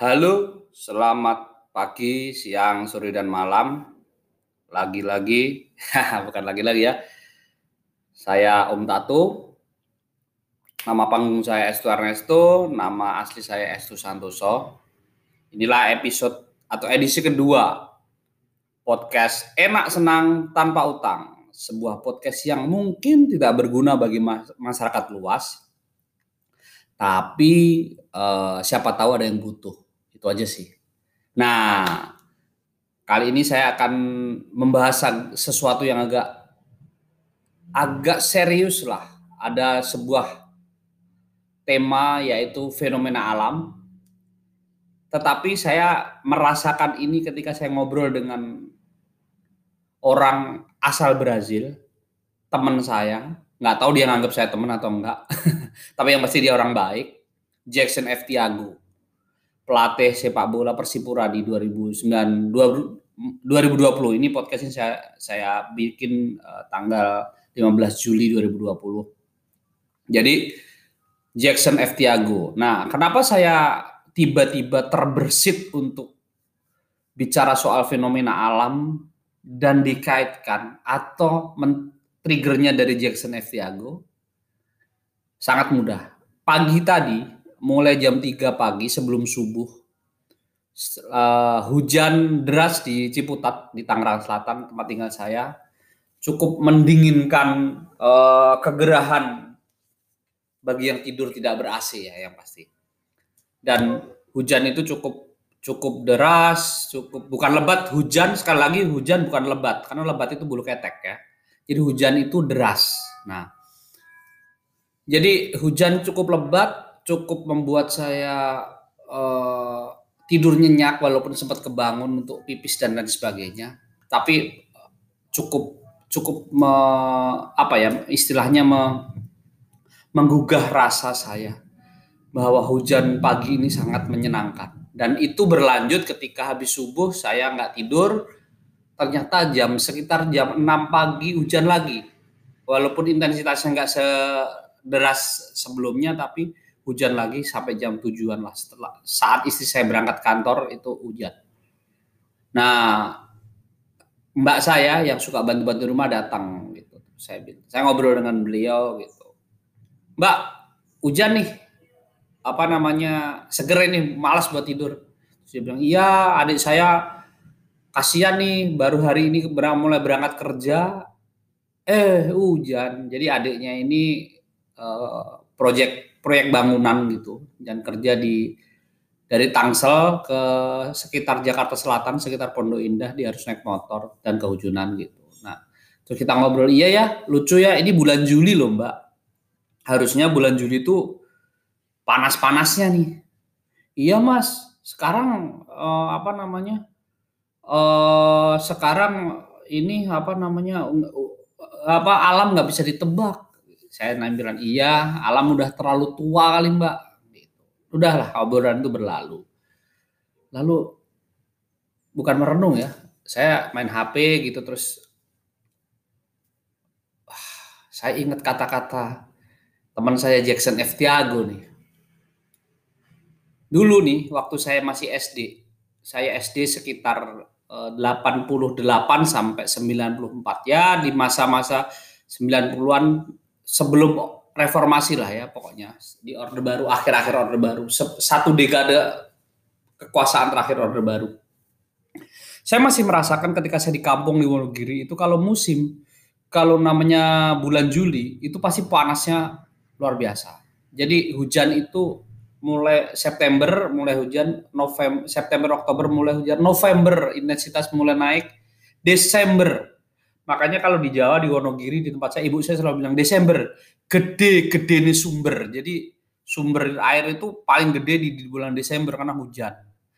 Halo, selamat pagi, siang, sore, dan malam. Lagi-lagi, bukan lagi-lagi ya. Saya Om Tatu. Nama panggung saya Estu Ernesto, nama asli saya Estu Santoso. Inilah episode atau edisi kedua podcast Enak Senang Tanpa Utang. Sebuah podcast yang mungkin tidak berguna bagi masyarakat luas, tapi uh, siapa tahu ada yang butuh. Itu aja sih. Nah, kali ini saya akan membahas sesuatu yang agak agak serius lah. Ada sebuah tema yaitu fenomena alam. Tetapi saya merasakan ini ketika saya ngobrol dengan orang asal Brazil, teman saya, nggak tahu dia nganggap saya teman atau enggak, tapi yang pasti dia orang baik, Jackson F. Tiago, pelatih sepak bola Persipura di 2009 2020 ini podcastnya saya saya bikin uh, tanggal 15 Juli 2020. Jadi Jackson F. Tiago. Nah, kenapa saya tiba-tiba terbersit untuk bicara soal fenomena alam dan dikaitkan atau triggernya dari Jackson F. Tiago sangat mudah. Pagi tadi, mulai jam 3 pagi sebelum subuh, uh, hujan deras di Ciputat di Tangerang Selatan tempat tinggal saya cukup mendinginkan uh, kegerahan bagi yang tidur tidak ber AC ya yang pasti. Dan hujan itu cukup cukup deras, cukup bukan lebat, hujan sekali lagi hujan bukan lebat karena lebat itu bulu ketek ya. Jadi hujan itu deras. Nah, jadi hujan cukup lebat, cukup membuat saya uh, tidur nyenyak walaupun sempat kebangun untuk pipis dan lain sebagainya. Tapi cukup cukup me, apa ya istilahnya me, menggugah rasa saya bahwa hujan pagi ini sangat menyenangkan dan itu berlanjut ketika habis subuh saya nggak tidur ternyata jam sekitar jam 6 pagi hujan lagi walaupun intensitasnya nggak sederas sebelumnya tapi hujan lagi sampai jam tujuan lah. Setelah saat istri saya berangkat kantor itu hujan. Nah mbak saya yang suka bantu-bantu rumah datang gitu. Saya saya ngobrol dengan beliau gitu. Mbak hujan nih. Apa namanya seger ini malas buat tidur. Saya bilang iya adik saya kasihan nih baru hari ini mulai berangkat kerja. Eh hujan. Jadi adiknya ini uh, proyek proyek bangunan gitu dan kerja di dari Tangsel ke sekitar Jakarta Selatan sekitar Pondok Indah dia harus naik motor dan kehujanan gitu nah terus kita ngobrol iya ya lucu ya ini bulan Juli loh mbak harusnya bulan Juli itu panas-panasnya nih. Iya mas, sekarang uh, apa namanya? Uh, sekarang ini apa namanya? Uh, apa alam nggak bisa ditebak. Saya bilang iya, alam udah terlalu tua kali mbak. Gitu. Udahlah obrolan itu berlalu. Lalu bukan merenung ya, saya main HP gitu terus saya ingat kata-kata teman saya Jackson F. Tiago nih dulu nih waktu saya masih SD saya SD sekitar 88 eh, sampai 94 ya di masa-masa 90-an sebelum reformasi lah ya pokoknya. Di orde baru akhir-akhir orde baru. Satu dekade kekuasaan terakhir orde baru. Saya masih merasakan ketika saya di kampung di Wonogiri itu kalau musim kalau namanya bulan Juli itu pasti panasnya luar biasa. Jadi hujan itu mulai September mulai hujan, November September Oktober mulai hujan, November intensitas mulai naik, Desember. Makanya kalau di Jawa di Wonogiri di tempat saya ibu saya selalu bilang Desember gede-gede nih sumber. Jadi sumber air itu paling gede di, di bulan Desember karena hujan.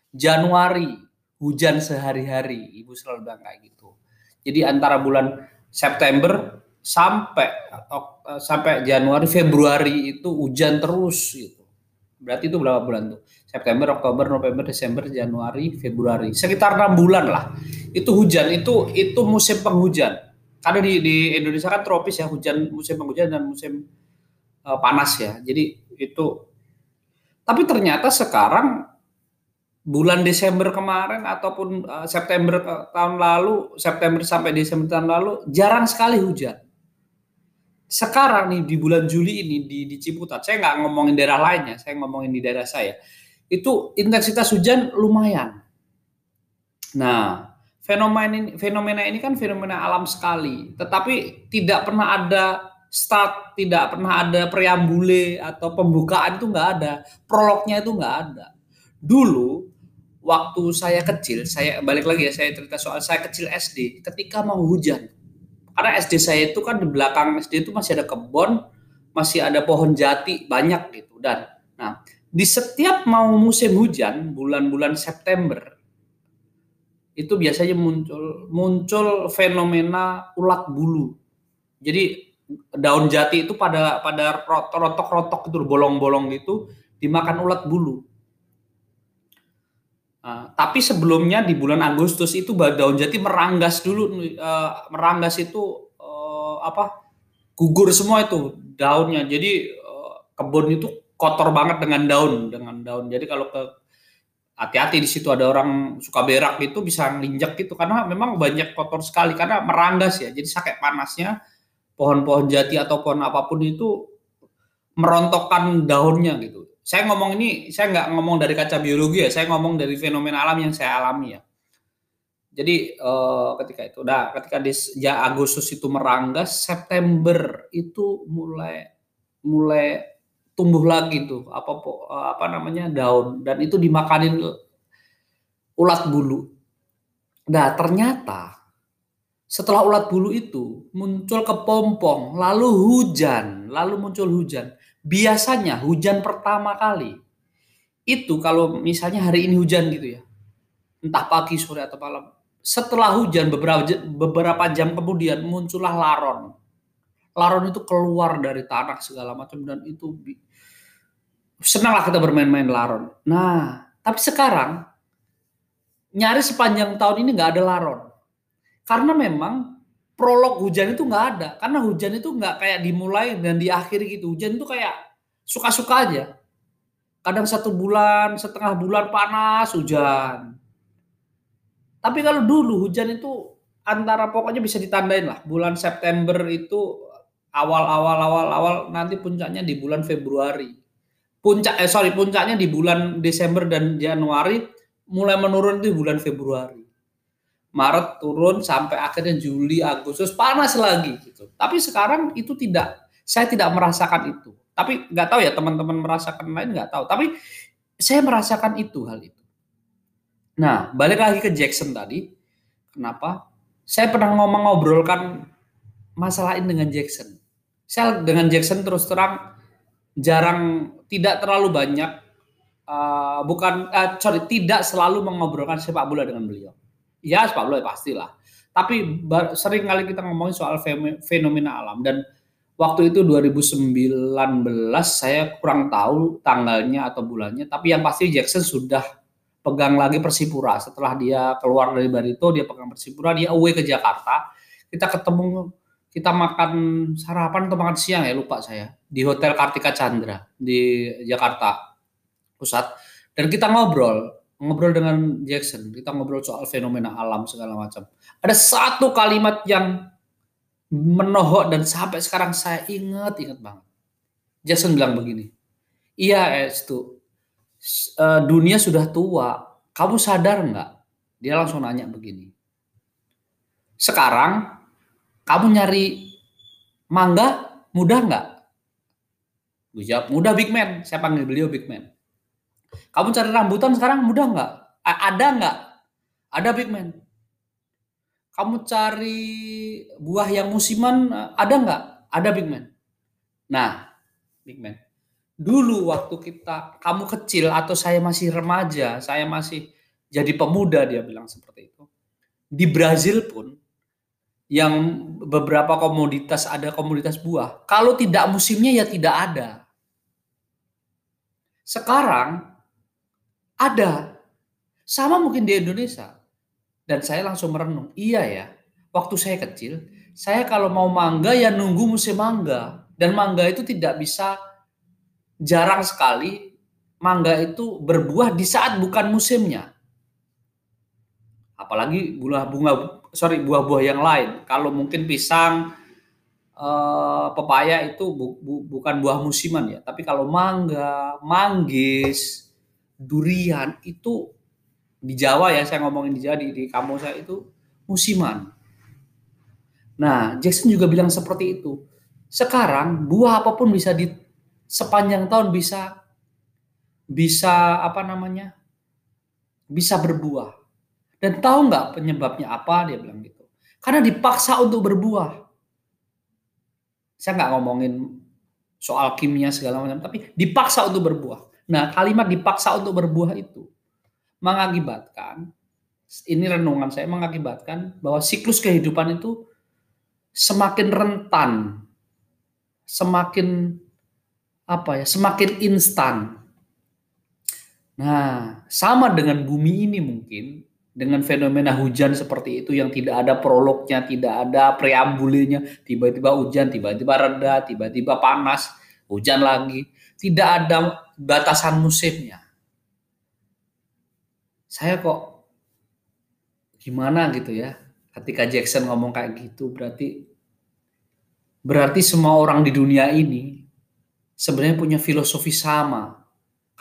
Januari hujan sehari-hari, ibu selalu bilang kayak gitu. Jadi antara bulan September sampai sampai Januari Februari itu hujan terus gitu Berarti itu berapa bulan tuh? September, Oktober, November, Desember, Januari, Februari. Sekitar enam bulan lah. Itu hujan, itu itu musim penghujan. Karena di, di Indonesia kan tropis ya, hujan musim penghujan dan musim uh, panas ya. Jadi itu tapi ternyata sekarang bulan Desember kemarin ataupun uh, September tahun lalu, September sampai Desember tahun lalu jarang sekali hujan. Sekarang nih di bulan Juli ini di, di Ciputat, saya nggak ngomongin daerah lainnya, saya ngomongin di daerah saya, itu intensitas hujan lumayan. Nah, fenomena ini, fenomena ini kan fenomena alam sekali, tetapi tidak pernah ada start, tidak pernah ada preambule atau pembukaan itu nggak ada, prolognya itu nggak ada. Dulu waktu saya kecil, saya balik lagi ya, saya cerita soal saya kecil SD, ketika mau hujan, karena SD saya itu kan di belakang SD itu masih ada kebun, masih ada pohon jati banyak gitu dan nah di setiap mau musim hujan bulan-bulan September itu biasanya muncul muncul fenomena ulat bulu. Jadi daun jati itu pada pada rotok-rotok itu bolong-bolong itu dimakan ulat bulu. Uh, tapi sebelumnya di bulan Agustus itu daun jati meranggas dulu, uh, meranggas itu uh, apa? Gugur semua itu daunnya. Jadi uh, kebun itu kotor banget dengan daun, dengan daun. Jadi kalau ke hati-hati di situ ada orang suka berak itu bisa nginjak gitu karena memang banyak kotor sekali karena meranggas ya. Jadi sakit panasnya pohon-pohon jati atau pohon apa pun itu merontokkan daunnya gitu saya ngomong ini saya nggak ngomong dari kaca biologi ya saya ngomong dari fenomena alam yang saya alami ya. Jadi uh, ketika itu nah ketika di ya Agustus itu meranggas September itu mulai mulai tumbuh lagi tuh apa apa namanya daun. Dan itu dimakanin ulat bulu. Nah ternyata setelah ulat bulu itu muncul kepompong lalu hujan lalu muncul hujan biasanya hujan pertama kali itu kalau misalnya hari ini hujan gitu ya, entah pagi, sore atau malam, setelah hujan beberapa beberapa jam kemudian muncullah laron. Laron itu keluar dari tanah segala macam dan itu senanglah kita bermain-main laron. Nah, tapi sekarang nyari sepanjang tahun ini nggak ada laron. Karena memang prolog hujan itu nggak ada. Karena hujan itu nggak kayak dimulai dan diakhiri gitu. Hujan itu kayak suka-suka aja. Kadang satu bulan setengah bulan panas hujan. Tapi kalau dulu hujan itu antara pokoknya bisa ditandain lah. Bulan September itu awal-awal awal-awal nanti puncaknya di bulan Februari. Puncak eh sorry puncaknya di bulan Desember dan Januari mulai menurun di bulan Februari Maret turun sampai akhirnya Juli, Agustus panas lagi gitu. Tapi sekarang itu tidak, saya tidak merasakan itu. Tapi nggak tahu ya teman-teman merasakan lain nggak tahu. Tapi saya merasakan itu hal itu. Nah balik lagi ke Jackson tadi, kenapa? Saya pernah ngomong ngobrolkan masalah ini dengan Jackson. Saya dengan Jackson terus terang jarang, tidak terlalu banyak, uh, bukan, uh, sorry, tidak selalu mengobrolkan sepak bola dengan beliau Ya sepak bola ya pastilah. Tapi sering kali kita ngomongin soal fenomena alam. Dan waktu itu 2019 saya kurang tahu tanggalnya atau bulannya. Tapi yang pasti Jackson sudah pegang lagi Persipura. Setelah dia keluar dari Barito dia pegang Persipura dia away ke Jakarta. Kita ketemu kita makan sarapan atau makan siang ya lupa saya. Di Hotel Kartika Chandra di Jakarta Pusat. Dan kita ngobrol ngobrol dengan Jackson, kita ngobrol soal fenomena alam segala macam. Ada satu kalimat yang menohok dan sampai sekarang saya ingat ingat banget. Jackson bilang begini, iya itu eh, dunia sudah tua, kamu sadar nggak? Dia langsung nanya begini. Sekarang kamu nyari mangga mudah nggak? Gue jawab mudah big man. Saya panggil beliau big man. Kamu cari rambutan sekarang mudah nggak? Ada nggak? Ada big man. Kamu cari buah yang musiman ada nggak? Ada big man. Nah, big man. Dulu waktu kita kamu kecil atau saya masih remaja, saya masih jadi pemuda dia bilang seperti itu. Di Brazil pun yang beberapa komoditas ada komoditas buah. Kalau tidak musimnya ya tidak ada. Sekarang ada. Sama mungkin di Indonesia. Dan saya langsung merenung, iya ya, waktu saya kecil, saya kalau mau mangga ya nunggu musim mangga. Dan mangga itu tidak bisa jarang sekali mangga itu berbuah di saat bukan musimnya. Apalagi bunga bunga sorry buah-buah yang lain. Kalau mungkin pisang, eh, pepaya itu bu, bu, bukan buah musiman ya. Tapi kalau mangga, manggis, durian itu di Jawa ya saya ngomongin di Jawa di, di kampung saya itu musiman. Nah, Jackson juga bilang seperti itu. Sekarang buah apa pun bisa di sepanjang tahun bisa bisa apa namanya? bisa berbuah. Dan tahu nggak penyebabnya apa? Dia bilang gitu. Karena dipaksa untuk berbuah. Saya nggak ngomongin soal kimia segala macam, tapi dipaksa untuk berbuah. Nah, kalimat dipaksa untuk berbuah itu mengakibatkan ini renungan saya mengakibatkan bahwa siklus kehidupan itu semakin rentan, semakin apa ya, semakin instan. Nah, sama dengan bumi ini mungkin dengan fenomena hujan seperti itu yang tidak ada prolognya, tidak ada preambulnya, tiba-tiba hujan, tiba-tiba reda, tiba-tiba panas, hujan lagi, tidak ada batasan musimnya. Saya kok gimana gitu ya, ketika Jackson ngomong kayak gitu berarti berarti semua orang di dunia ini sebenarnya punya filosofi sama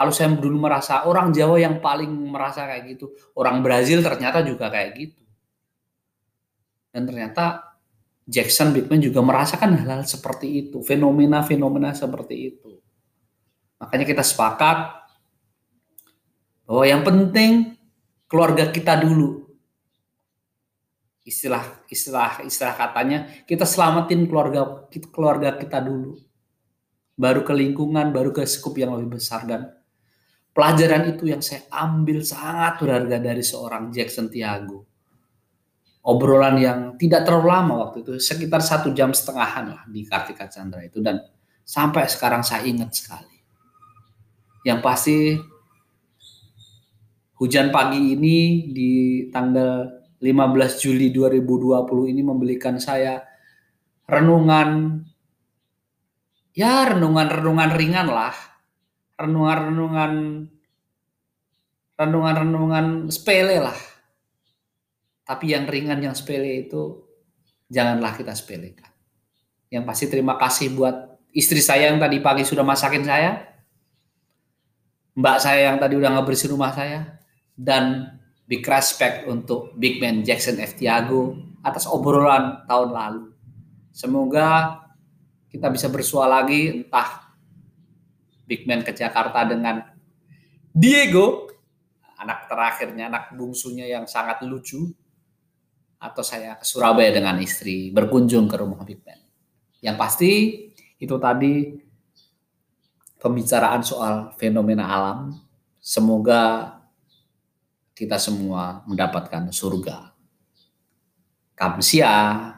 kalau saya dulu merasa orang Jawa yang paling merasa kayak gitu, orang Brazil ternyata juga kayak gitu. Dan ternyata Jackson Bigman juga merasakan hal-hal seperti itu, fenomena-fenomena seperti itu. Makanya kita sepakat bahwa yang penting keluarga kita dulu. Istilah istilah istilah katanya kita selamatin keluarga keluarga kita dulu. Baru ke lingkungan, baru ke skup yang lebih besar dan Pelajaran itu yang saya ambil sangat berharga dari seorang Jackson Tiago. Obrolan yang tidak terlalu lama waktu itu, sekitar satu jam setengahan lah di Kartika Chandra itu. Dan sampai sekarang saya ingat sekali. Yang pasti hujan pagi ini di tanggal 15 Juli 2020 ini memberikan saya renungan ya renungan-renungan ringan lah renungan-renungan renungan-renungan sepele lah. Tapi yang ringan yang sepele itu janganlah kita sepelekan. Yang pasti terima kasih buat istri saya yang tadi pagi sudah masakin saya. Mbak saya yang tadi udah ngebersihin rumah saya. Dan big respect untuk Big Man Jackson F. Tiago atas obrolan tahun lalu. Semoga kita bisa bersua lagi entah big man ke Jakarta dengan Diego, anak terakhirnya, anak bungsunya yang sangat lucu, atau saya ke Surabaya dengan istri berkunjung ke rumah Big Man. Yang pasti itu tadi pembicaraan soal fenomena alam. Semoga kita semua mendapatkan surga. Kamsia.